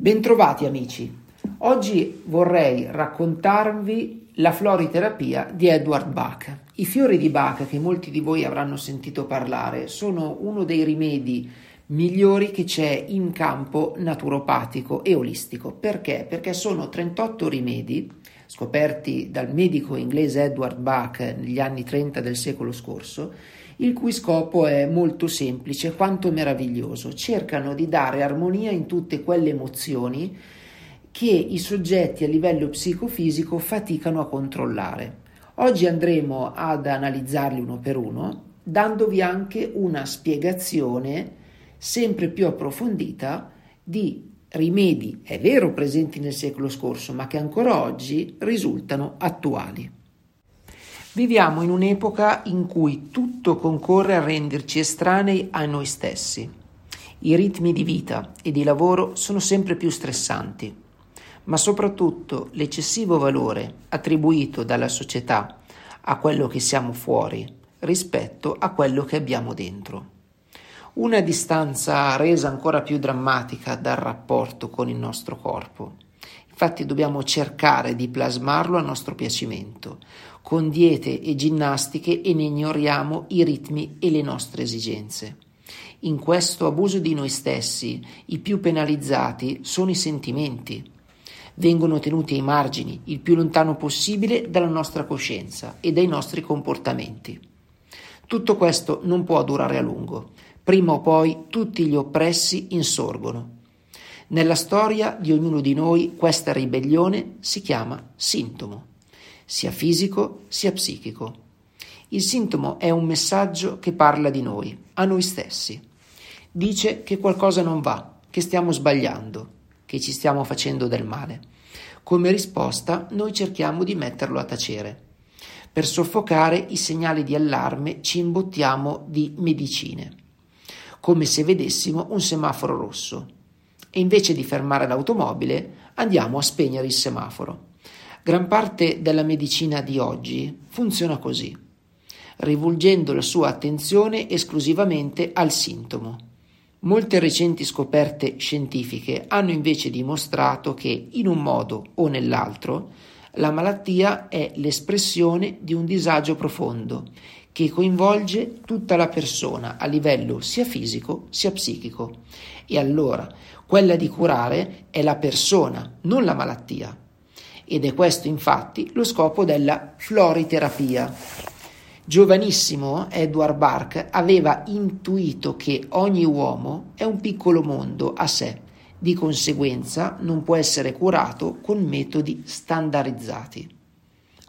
Bentrovati amici. Oggi vorrei raccontarvi la floriterapia di Edward Bach. I fiori di Bach, che molti di voi avranno sentito parlare, sono uno dei rimedi migliori che c'è in campo naturopatico e olistico. Perché? Perché sono 38 rimedi scoperti dal medico inglese Edward Bach negli anni 30 del secolo scorso, il cui scopo è molto semplice quanto meraviglioso. Cercano di dare armonia in tutte quelle emozioni che i soggetti a livello psicofisico faticano a controllare. Oggi andremo ad analizzarli uno per uno, dandovi anche una spiegazione sempre più approfondita di rimedi, è vero, presenti nel secolo scorso, ma che ancora oggi risultano attuali. Viviamo in un'epoca in cui tutto concorre a renderci estranei a noi stessi. I ritmi di vita e di lavoro sono sempre più stressanti, ma soprattutto l'eccessivo valore attribuito dalla società a quello che siamo fuori rispetto a quello che abbiamo dentro. Una distanza resa ancora più drammatica dal rapporto con il nostro corpo. Infatti dobbiamo cercare di plasmarlo a nostro piacimento, con diete e ginnastiche e ne ignoriamo i ritmi e le nostre esigenze. In questo abuso di noi stessi, i più penalizzati sono i sentimenti. Vengono tenuti ai margini, il più lontano possibile dalla nostra coscienza e dai nostri comportamenti. Tutto questo non può durare a lungo. Prima o poi tutti gli oppressi insorgono nella storia di ognuno di noi questa ribellione si chiama sintomo, sia fisico sia psichico. Il sintomo è un messaggio che parla di noi, a noi stessi. Dice che qualcosa non va, che stiamo sbagliando, che ci stiamo facendo del male. Come risposta noi cerchiamo di metterlo a tacere. Per soffocare i segnali di allarme ci imbottiamo di medicine, come se vedessimo un semaforo rosso e invece di fermare l'automobile andiamo a spegnere il semaforo. Gran parte della medicina di oggi funziona così, rivolgendo la sua attenzione esclusivamente al sintomo. Molte recenti scoperte scientifiche hanno invece dimostrato che, in un modo o nell'altro, la malattia è l'espressione di un disagio profondo che coinvolge tutta la persona a livello sia fisico sia psichico. E allora quella di curare è la persona, non la malattia. Ed è questo infatti lo scopo della floriterapia. Giovanissimo Edward Bach aveva intuito che ogni uomo è un piccolo mondo a sé, di conseguenza non può essere curato con metodi standardizzati.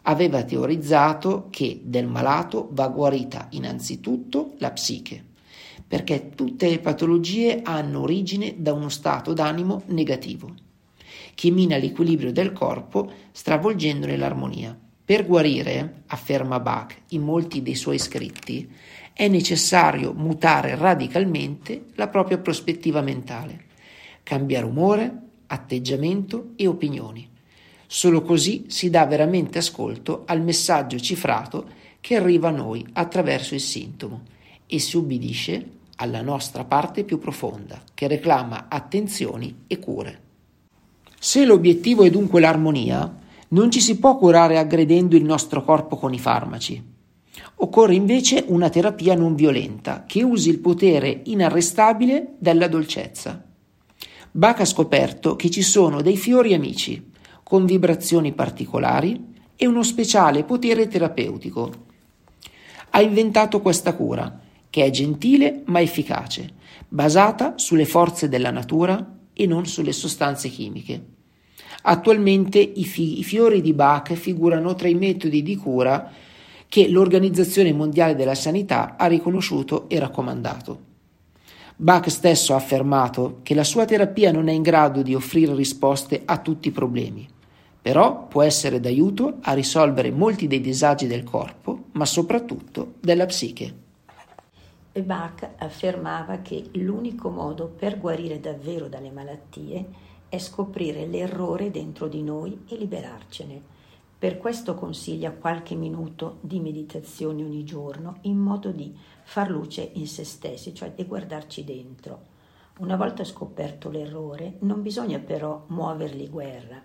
Aveva teorizzato che del malato va guarita innanzitutto la psiche, perché tutte le patologie hanno origine da uno stato d'animo negativo, che mina l'equilibrio del corpo stravolgendone l'armonia. Per guarire, afferma Bach in molti dei suoi scritti, è necessario mutare radicalmente la propria prospettiva mentale, cambiare umore, atteggiamento e opinioni. Solo così si dà veramente ascolto al messaggio cifrato che arriva a noi attraverso il sintomo e si ubbidisce alla nostra parte più profonda, che reclama attenzioni e cure. Se l'obiettivo è dunque l'armonia, non ci si può curare aggredendo il nostro corpo con i farmaci. Occorre invece una terapia non violenta che usi il potere inarrestabile della dolcezza. Bach ha scoperto che ci sono dei fiori amici con vibrazioni particolari e uno speciale potere terapeutico. Ha inventato questa cura, che è gentile ma efficace, basata sulle forze della natura e non sulle sostanze chimiche. Attualmente i, fi- i fiori di Bach figurano tra i metodi di cura che l'Organizzazione Mondiale della Sanità ha riconosciuto e raccomandato. Bach stesso ha affermato che la sua terapia non è in grado di offrire risposte a tutti i problemi, però può essere d'aiuto a risolvere molti dei disagi del corpo, ma soprattutto della psiche. Bach affermava che l'unico modo per guarire davvero dalle malattie è scoprire l'errore dentro di noi e liberarcene. Per questo consiglia qualche minuto di meditazione ogni giorno in modo di far luce in se stessi, cioè di guardarci dentro Una volta scoperto l'errore, non bisogna però muovergli guerra,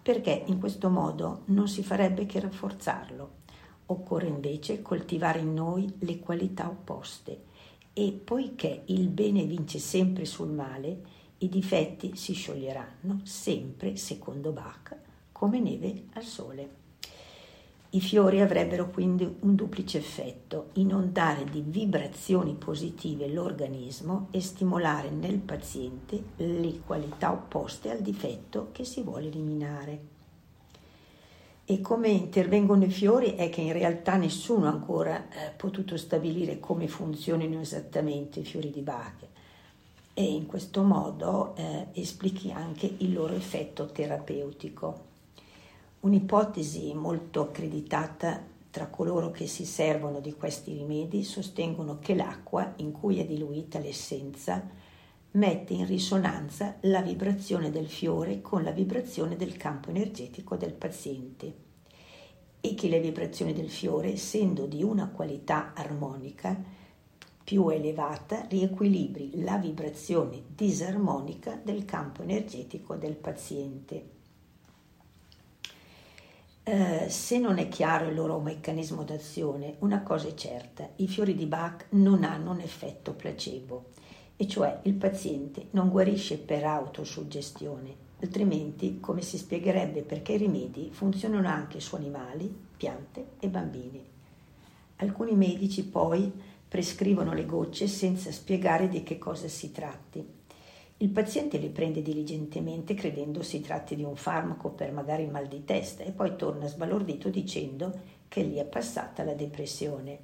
perché in questo modo non si farebbe che rafforzarlo. Occorre invece coltivare in noi le qualità opposte e poiché il bene vince sempre sul male, i difetti si scioglieranno sempre, secondo Bach, come neve al sole. I fiori avrebbero quindi un duplice effetto, inondare di vibrazioni positive l'organismo e stimolare nel paziente le qualità opposte al difetto che si vuole eliminare. E come intervengono i fiori è che in realtà nessuno ha ancora eh, potuto stabilire come funzionino esattamente i fiori di Bach e in questo modo eh, esplichi anche il loro effetto terapeutico. Un'ipotesi molto accreditata tra coloro che si servono di questi rimedi sostengono che l'acqua in cui è diluita l'essenza mette in risonanza la vibrazione del fiore con la vibrazione del campo energetico del paziente e che le vibrazioni del fiore, essendo di una qualità armonica più elevata, riequilibri la vibrazione disarmonica del campo energetico del paziente. Eh, se non è chiaro il loro meccanismo d'azione, una cosa è certa, i fiori di Bach non hanno un effetto placebo, e cioè il paziente non guarisce per autosuggestione, altrimenti come si spiegherebbe perché i rimedi funzionano anche su animali, piante e bambini. Alcuni medici poi prescrivono le gocce senza spiegare di che cosa si tratti il paziente li prende diligentemente credendo si tratti di un farmaco per magari il mal di testa e poi torna sbalordito dicendo che gli è passata la depressione.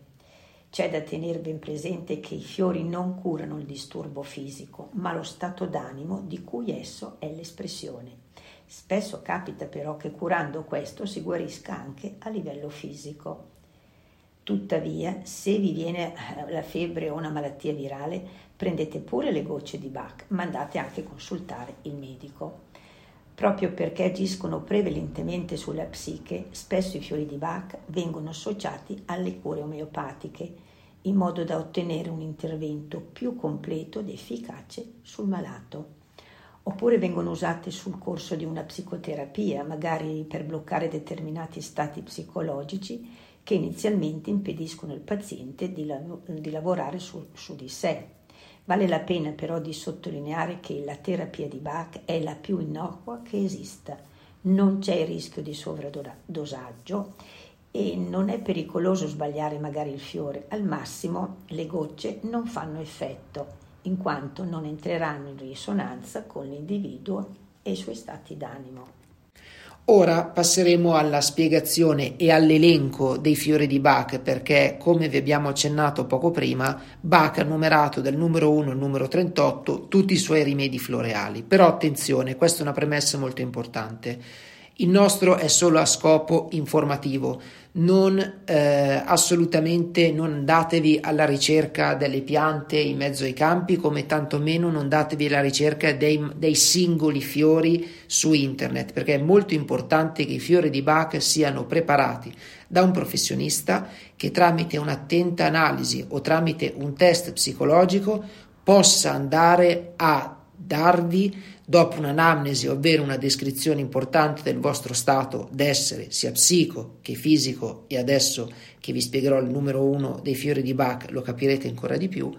C'è da tenere ben presente che i fiori non curano il disturbo fisico, ma lo stato d'animo di cui esso è l'espressione. Spesso capita però che curando questo si guarisca anche a livello fisico. Tuttavia, se vi viene eh, la febbre o una malattia virale, prendete pure le gocce di Bach, ma andate anche a consultare il medico. Proprio perché agiscono prevalentemente sulla psiche, spesso i fiori di Bach vengono associati alle cure omeopatiche, in modo da ottenere un intervento più completo ed efficace sul malato. Oppure vengono usate sul corso di una psicoterapia, magari per bloccare determinati stati psicologici che inizialmente impediscono al paziente di, lav- di lavorare su, su di sé. Vale la pena però di sottolineare che la terapia di Bach è la più innocua che esista. Non c'è il rischio di sovradosaggio e non è pericoloso sbagliare magari il fiore. Al massimo le gocce non fanno effetto, in quanto non entreranno in risonanza con l'individuo e i suoi stati d'animo. Ora passeremo alla spiegazione e all'elenco dei fiori di Bach perché, come vi abbiamo accennato poco prima, Bach ha numerato dal numero 1 al numero 38 tutti i suoi rimedi floreali. Però attenzione, questa è una premessa molto importante. Il nostro è solo a scopo informativo. Non eh, assolutamente non andatevi alla ricerca delle piante in mezzo ai campi, come tantomeno non datevi alla ricerca dei, dei singoli fiori su internet, perché è molto importante che i fiori di Bach siano preparati da un professionista che tramite un'attenta analisi o tramite un test psicologico possa andare a darvi dopo un'anamnesi, ovvero una descrizione importante del vostro stato d'essere, sia psico che fisico, e adesso che vi spiegherò il numero uno dei fiori di Bach lo capirete ancora di più,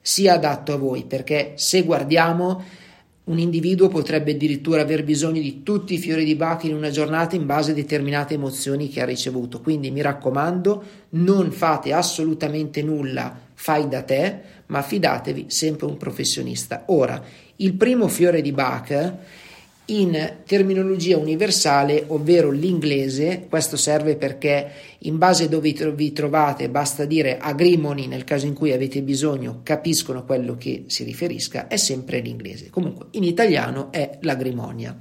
sia adatto a voi, perché se guardiamo un individuo potrebbe addirittura aver bisogno di tutti i fiori di Bach in una giornata in base a determinate emozioni che ha ricevuto. Quindi mi raccomando, non fate assolutamente nulla fai da te, ma fidatevi sempre un professionista. Ora, il primo fiore di Bach in terminologia universale, ovvero l'inglese, questo serve perché in base dove vi trovate basta dire agrimoni nel caso in cui avete bisogno, capiscono quello che si riferisca, è sempre l'inglese. Comunque in italiano è l'agrimonia.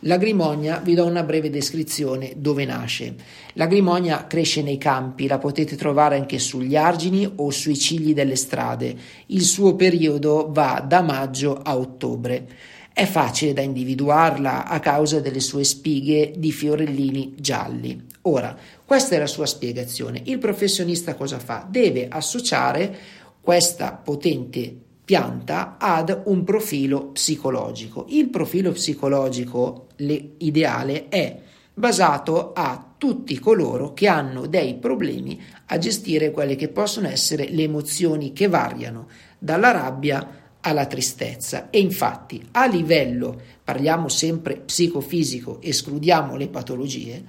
L'agrimonia, vi do una breve descrizione dove nasce. L'agrimonia cresce nei campi, la potete trovare anche sugli argini o sui cigli delle strade. Il suo periodo va da maggio a ottobre. È facile da individuarla a causa delle sue spighe di fiorellini gialli. Ora, questa è la sua spiegazione. Il professionista cosa fa? Deve associare questa potente pianta ad un profilo psicologico. Il profilo psicologico ideale è basato a tutti coloro che hanno dei problemi a gestire quelle che possono essere le emozioni che variano dalla rabbia alla tristezza e infatti a livello, parliamo sempre psicofisico, escludiamo le patologie,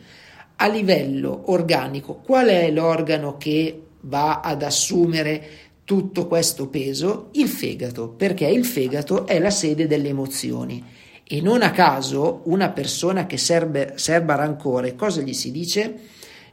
a livello organico qual è l'organo che va ad assumere tutto questo peso? Il fegato, perché il fegato è la sede delle emozioni e non a caso una persona che serbe, serba rancore, cosa gli si dice?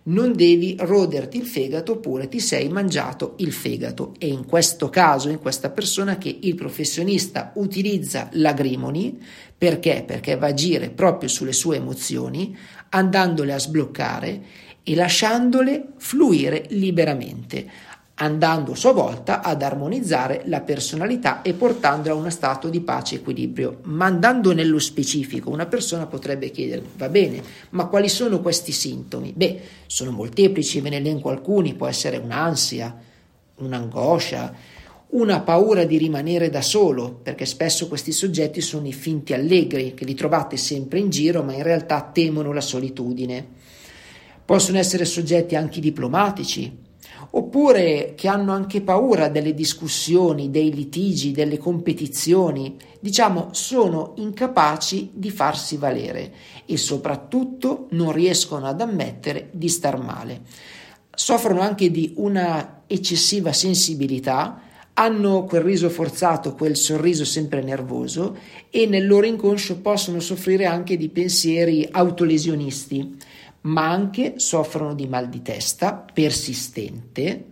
Non devi roderti il fegato oppure ti sei mangiato il fegato. E in questo caso, in questa persona che il professionista utilizza l'agrimoni, perché? Perché va a agire proprio sulle sue emozioni, andandole a sbloccare e lasciandole fluire liberamente andando a sua volta ad armonizzare la personalità e portandola a uno stato di pace e equilibrio. Ma andando nello specifico, una persona potrebbe chiedere, va bene, ma quali sono questi sintomi? Beh, sono molteplici, ve ne elenco alcuni, può essere un'ansia, un'angoscia, una paura di rimanere da solo, perché spesso questi soggetti sono i finti allegri, che li trovate sempre in giro, ma in realtà temono la solitudine. Possono essere soggetti anche diplomatici, oppure che hanno anche paura delle discussioni, dei litigi, delle competizioni, diciamo sono incapaci di farsi valere e soprattutto non riescono ad ammettere di star male. Soffrono anche di una eccessiva sensibilità, hanno quel riso forzato, quel sorriso sempre nervoso e nel loro inconscio possono soffrire anche di pensieri autolesionisti ma anche soffrono di mal di testa persistente,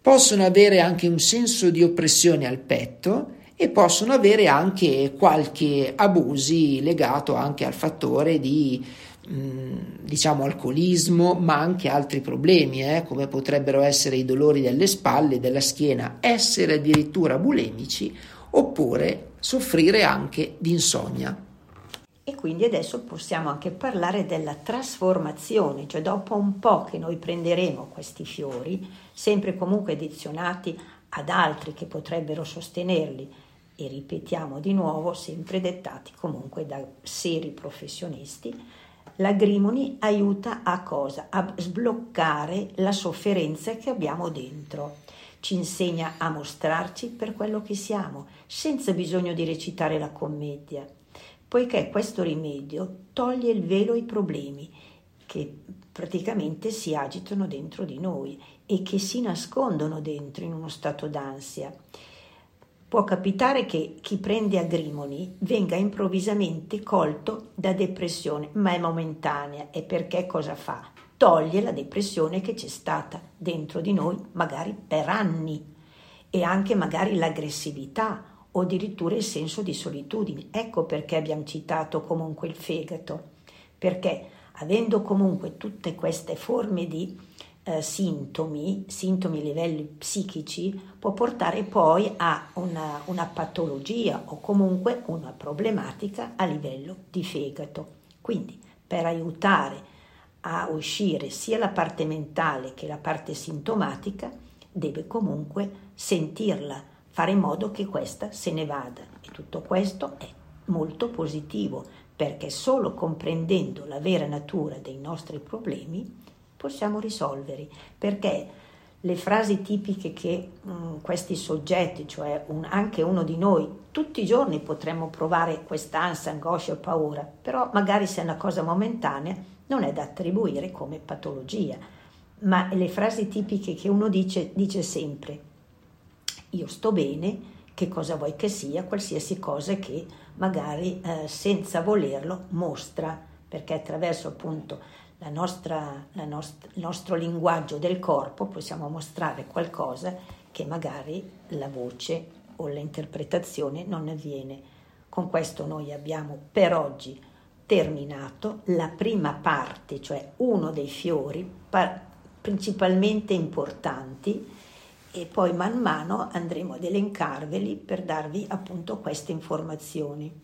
possono avere anche un senso di oppressione al petto e possono avere anche qualche abusi legato anche al fattore di mm, diciamo alcolismo ma anche altri problemi eh, come potrebbero essere i dolori delle spalle della schiena essere addirittura bulemici oppure soffrire anche di insonnia e quindi adesso possiamo anche parlare della trasformazione, cioè dopo un po' che noi prenderemo questi fiori, sempre comunque addizionati ad altri che potrebbero sostenerli, e ripetiamo di nuovo, sempre dettati comunque da seri professionisti, l'agrimoni aiuta a cosa? A sbloccare la sofferenza che abbiamo dentro. Ci insegna a mostrarci per quello che siamo, senza bisogno di recitare la commedia poiché questo rimedio toglie il velo ai problemi che praticamente si agitano dentro di noi e che si nascondono dentro in uno stato d'ansia. Può capitare che chi prende agrimoni venga improvvisamente colto da depressione, ma è momentanea e perché cosa fa? Toglie la depressione che c'è stata dentro di noi magari per anni e anche magari l'aggressività o addirittura il senso di solitudine. Ecco perché abbiamo citato comunque il fegato, perché avendo comunque tutte queste forme di eh, sintomi, sintomi a livelli psichici, può portare poi a una, una patologia o comunque una problematica a livello di fegato. Quindi per aiutare a uscire sia la parte mentale che la parte sintomatica, deve comunque sentirla fare in modo che questa se ne vada. E tutto questo è molto positivo perché solo comprendendo la vera natura dei nostri problemi possiamo risolverli. Perché le frasi tipiche che mh, mm, questi soggetti, cioè un, anche uno di noi, tutti i giorni potremmo provare questa ansia, angoscia o paura, però magari se è una cosa momentanea non è da attribuire come patologia. Ma le frasi tipiche che uno dice, dice sempre, io sto bene, che cosa vuoi che sia, qualsiasi cosa che magari eh, senza volerlo mostra, perché attraverso appunto la nostra, la nost- il nostro linguaggio del corpo possiamo mostrare qualcosa che magari la voce o l'interpretazione non avviene. Con questo noi abbiamo per oggi terminato la prima parte, cioè uno dei fiori par- principalmente importanti e poi man mano andremo ad elencarveli per darvi appunto queste informazioni.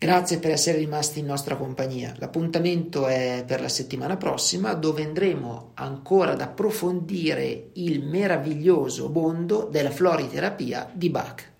Grazie per essere rimasti in nostra compagnia. L'appuntamento è per la settimana prossima dove andremo ancora ad approfondire il meraviglioso mondo della floriterapia di Bach.